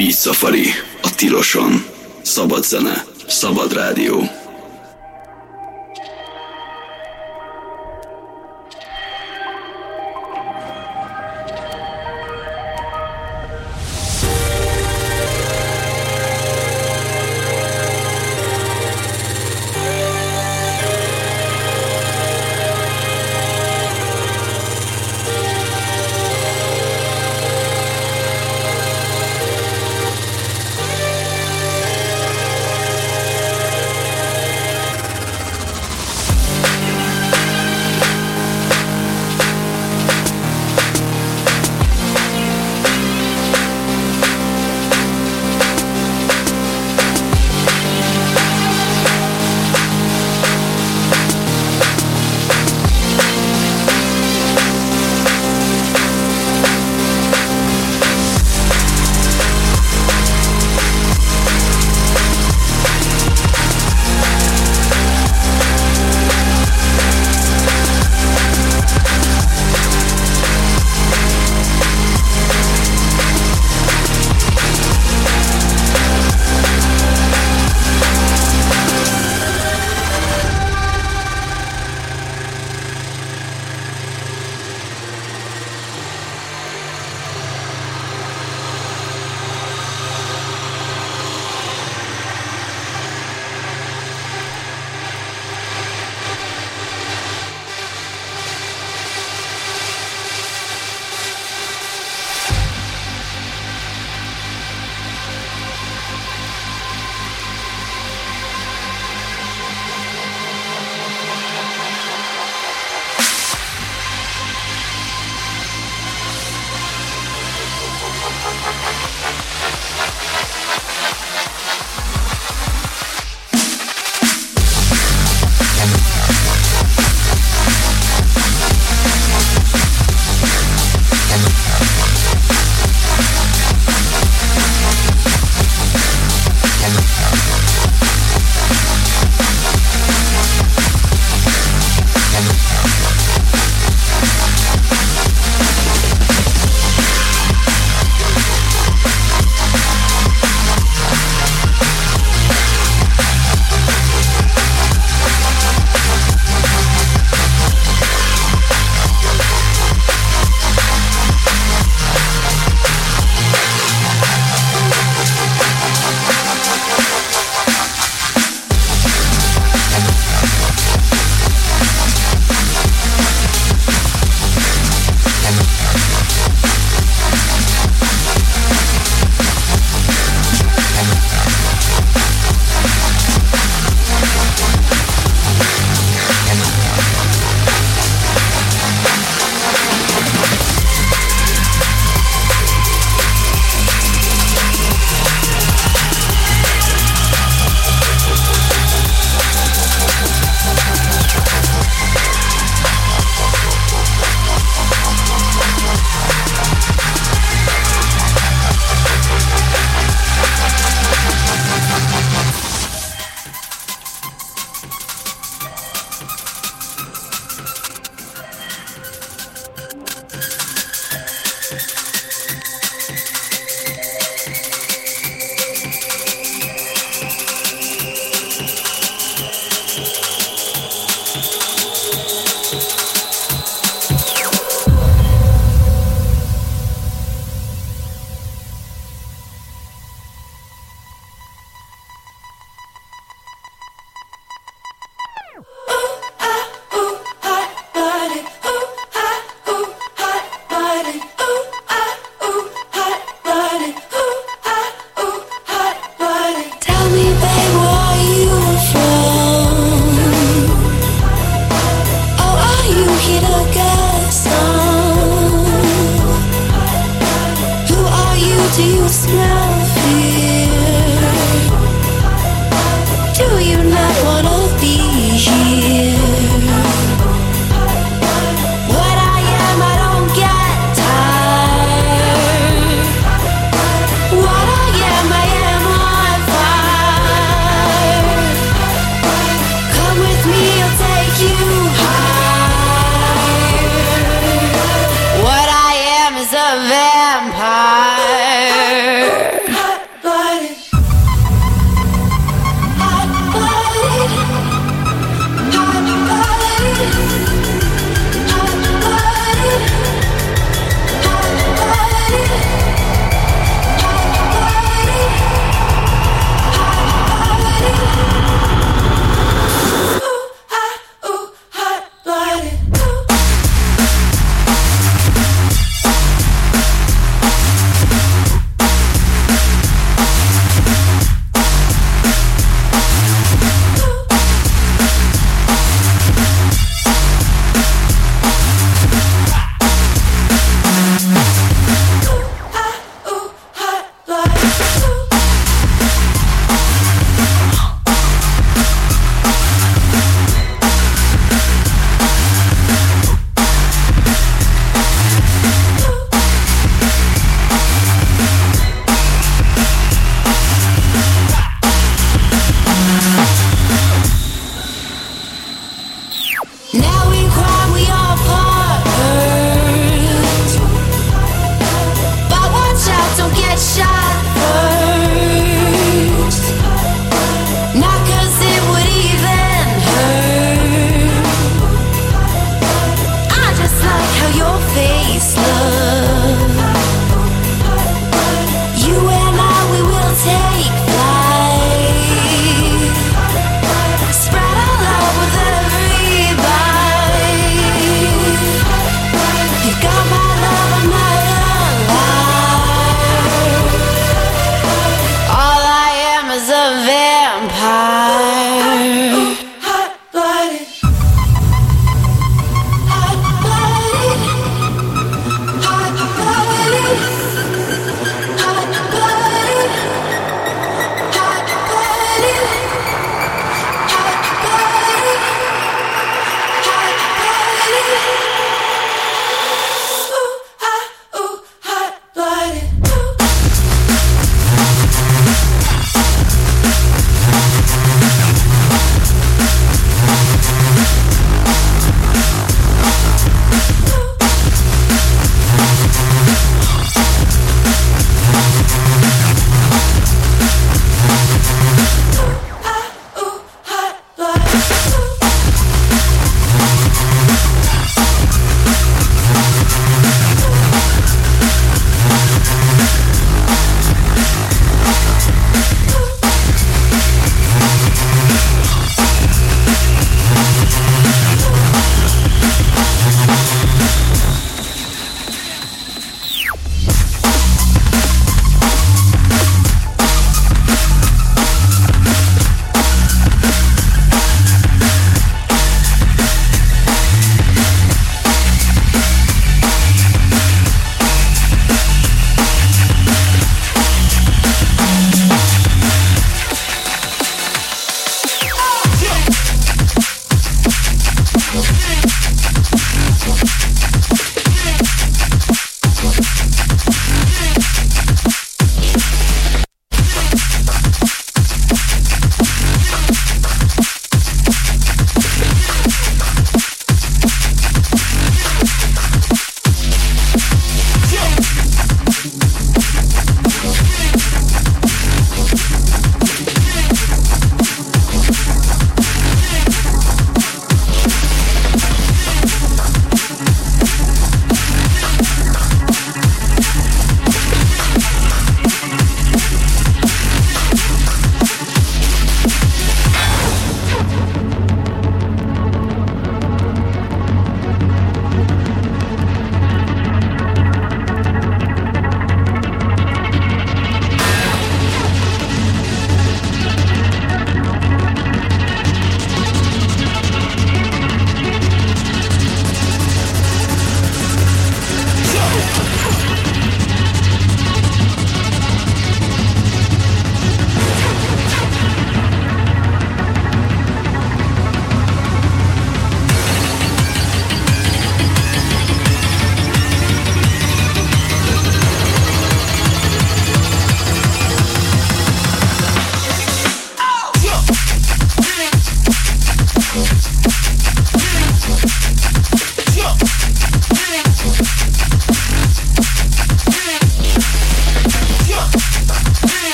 Beat Safari, a tiloson. Szabad zene, szabad rádió.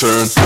Turn.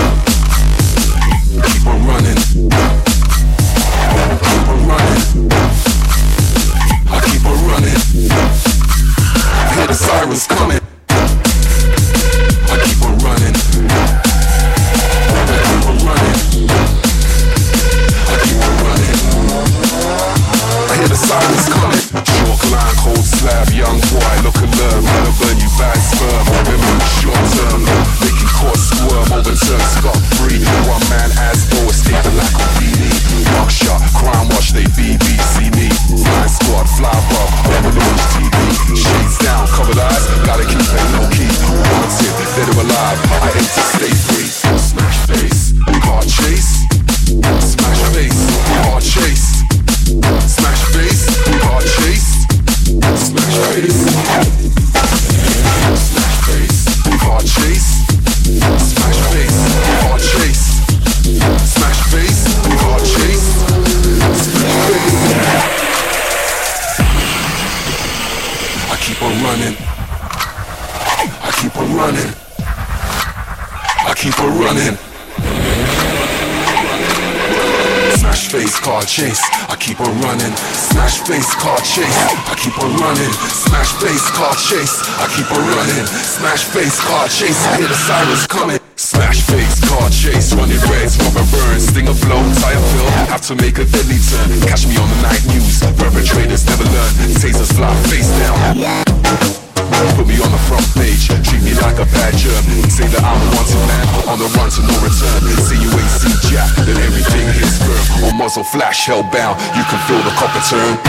Hellbound, you can feel the copper turn.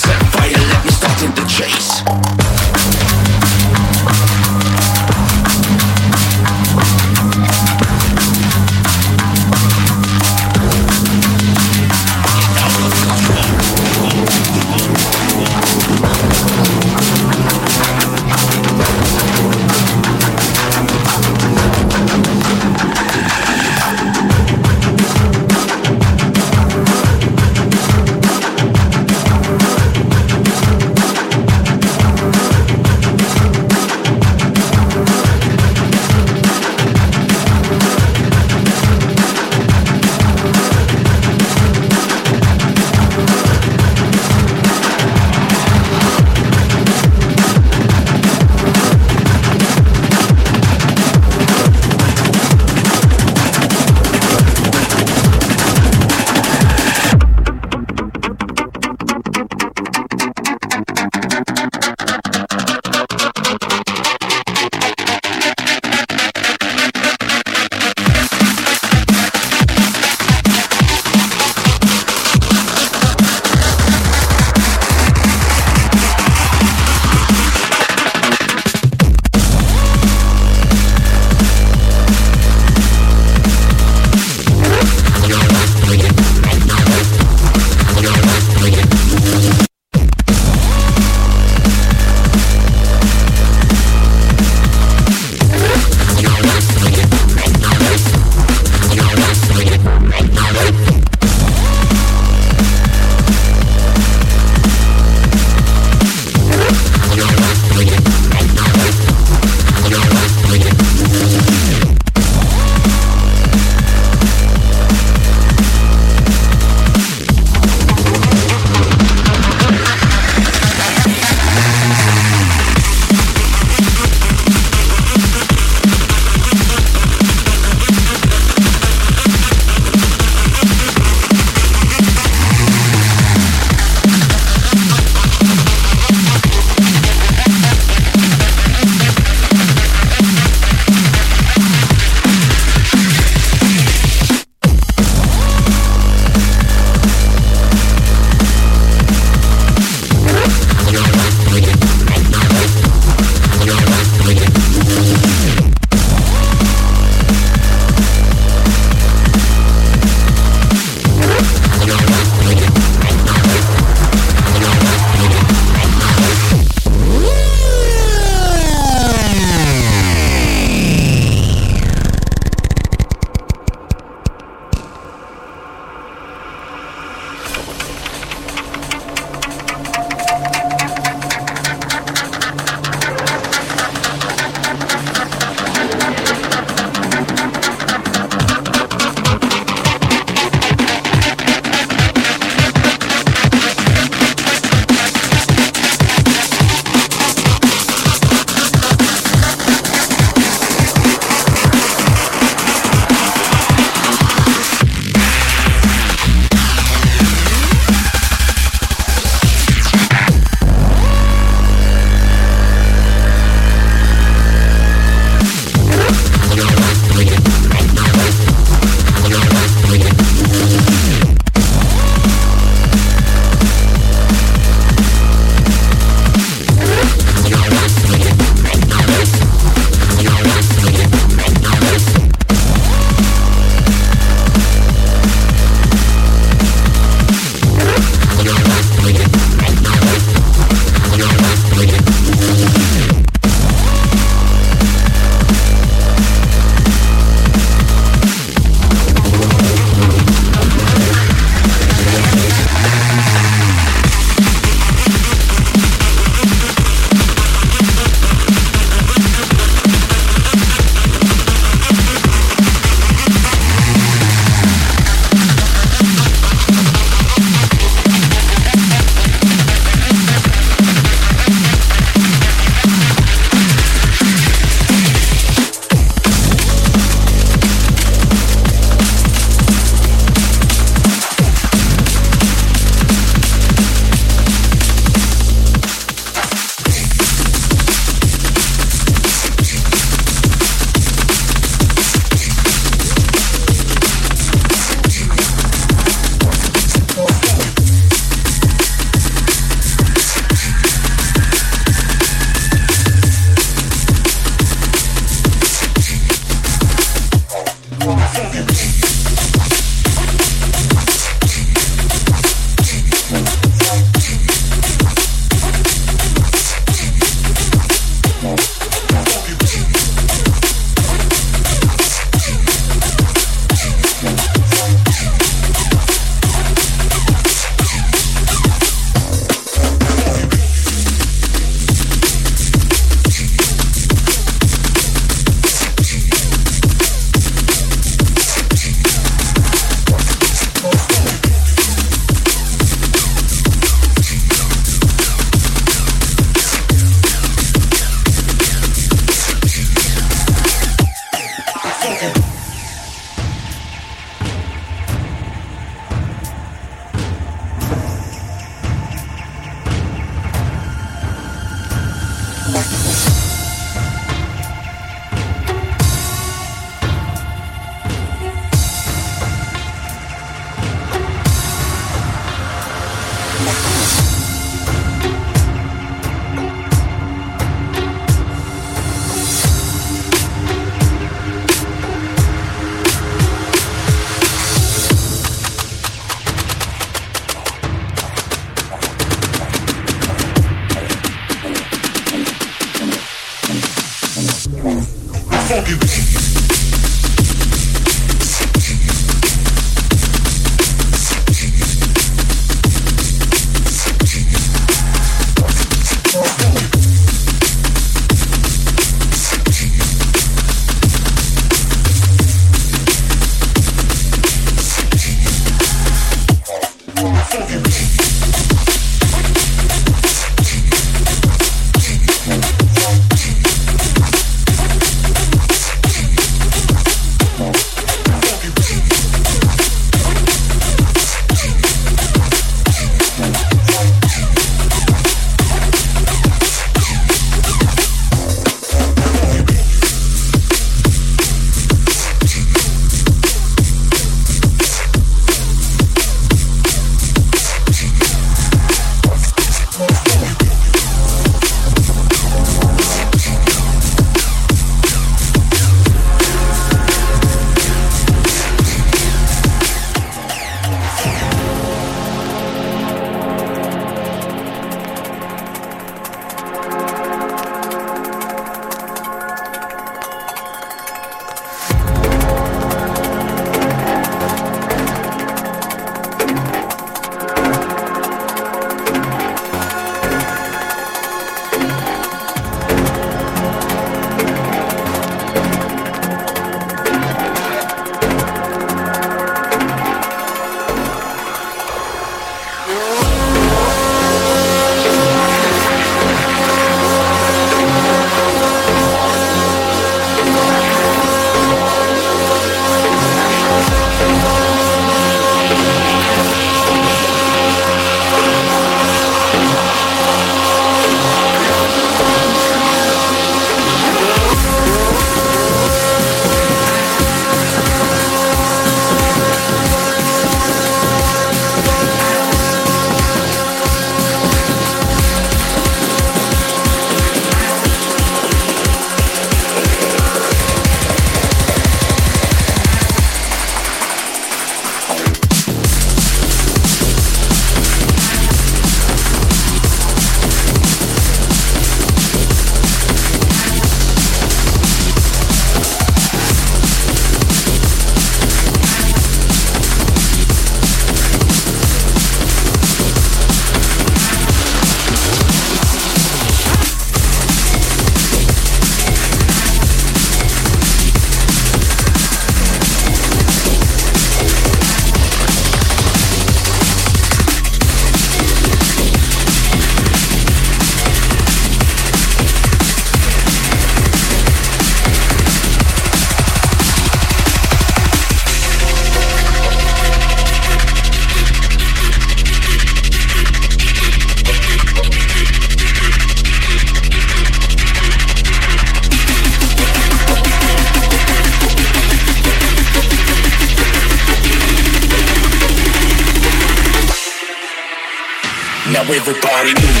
everybody.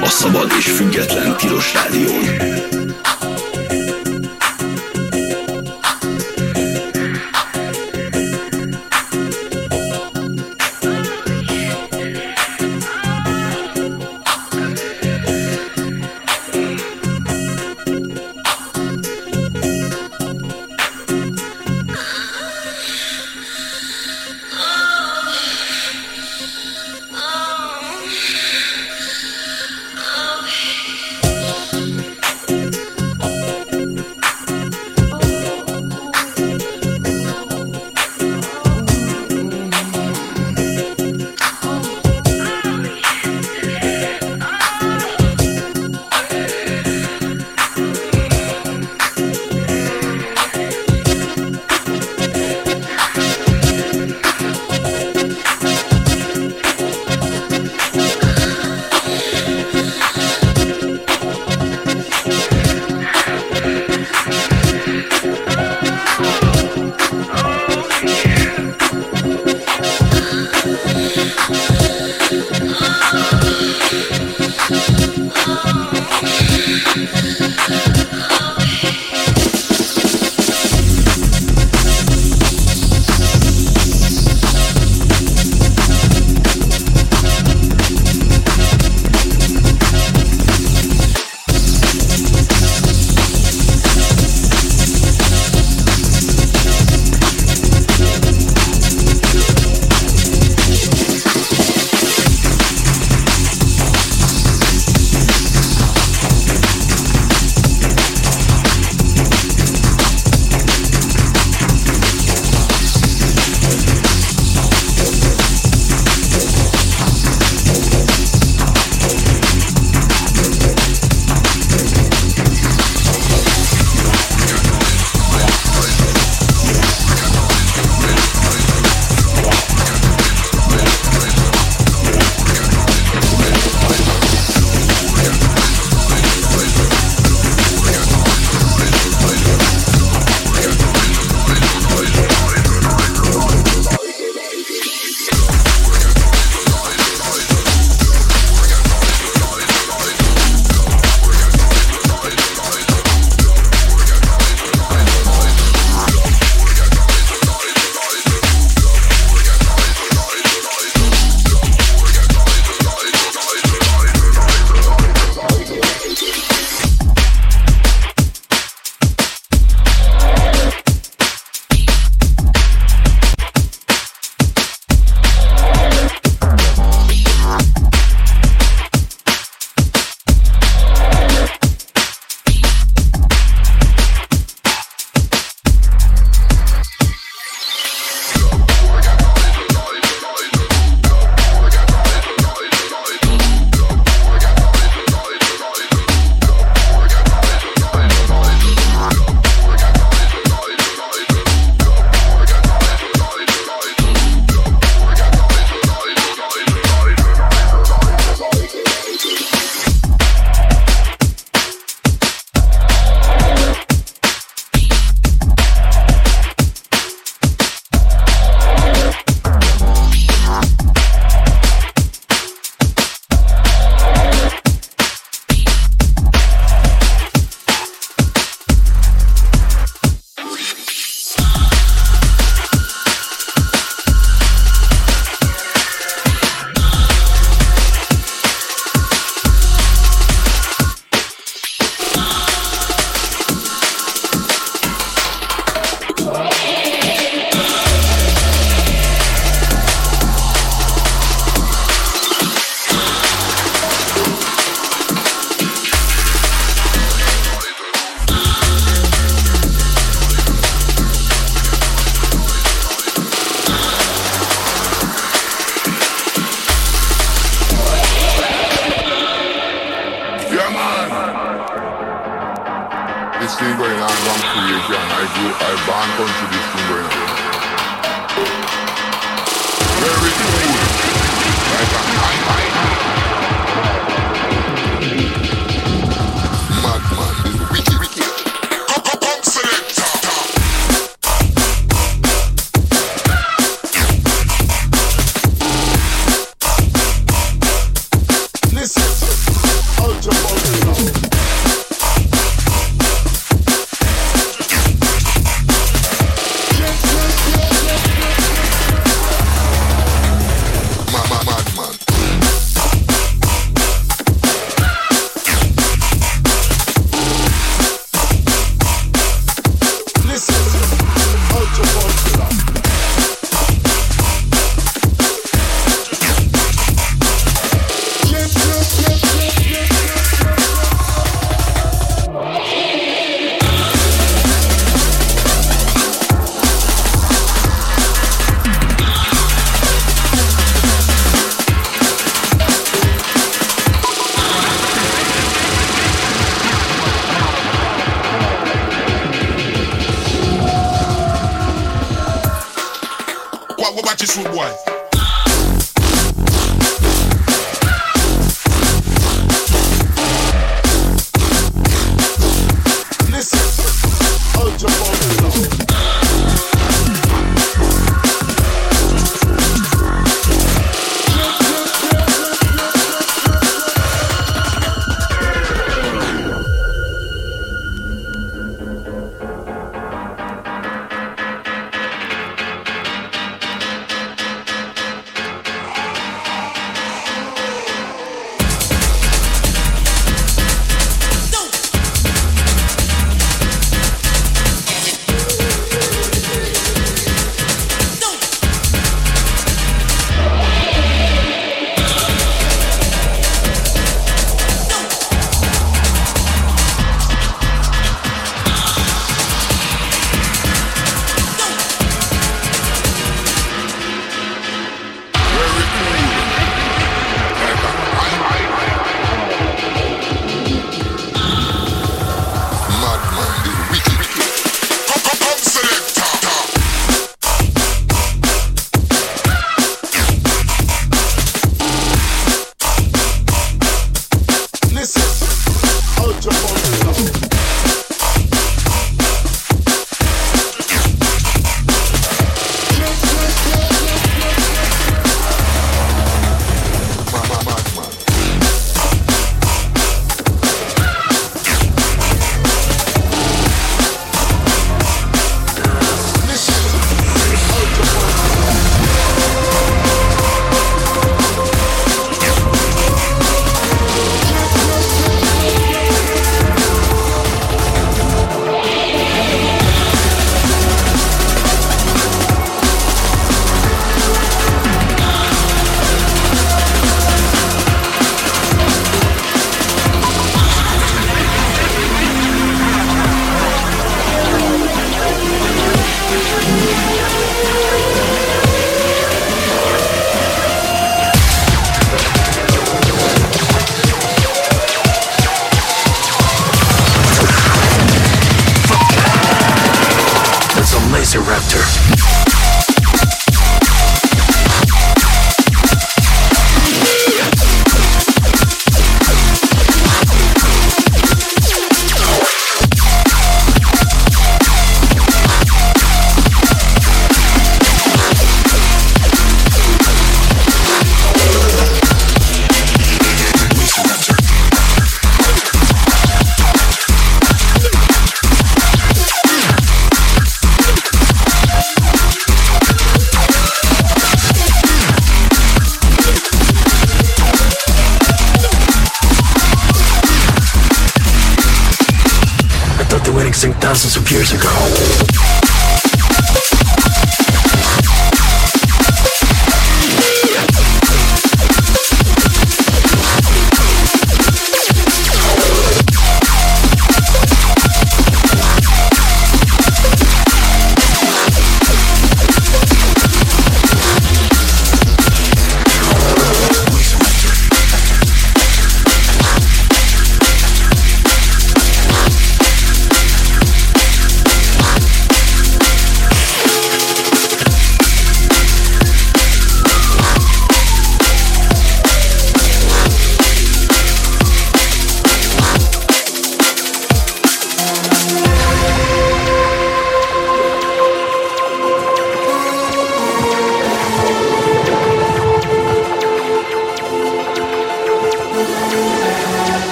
A szabad és független Tilos Rádión.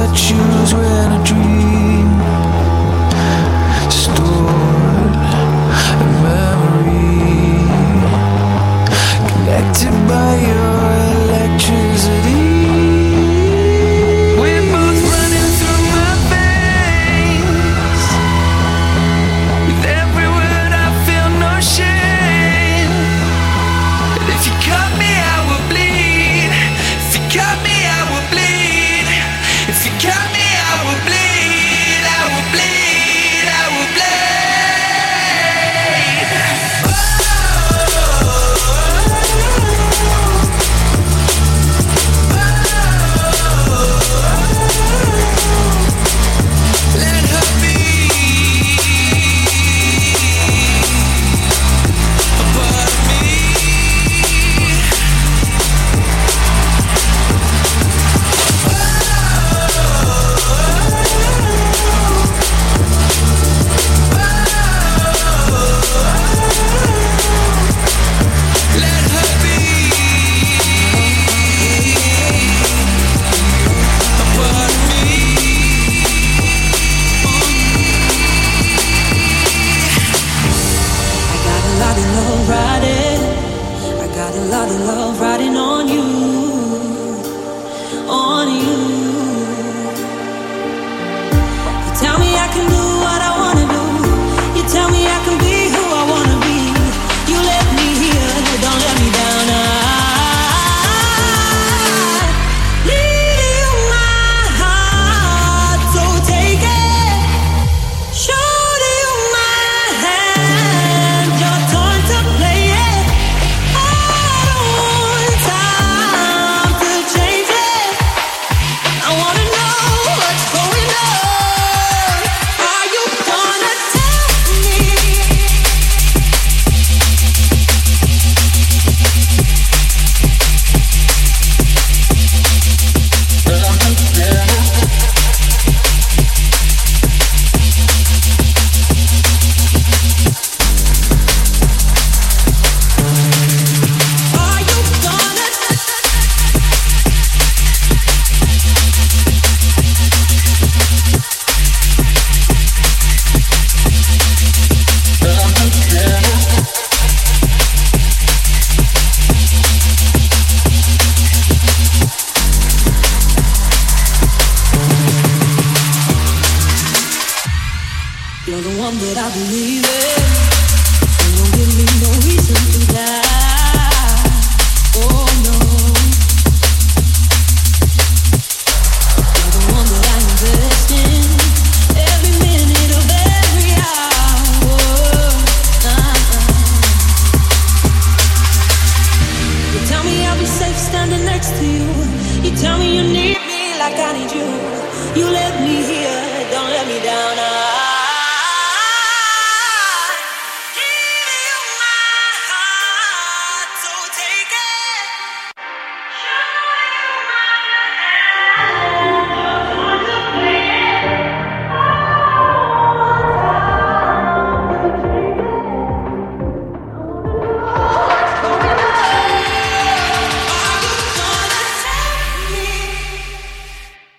touch you.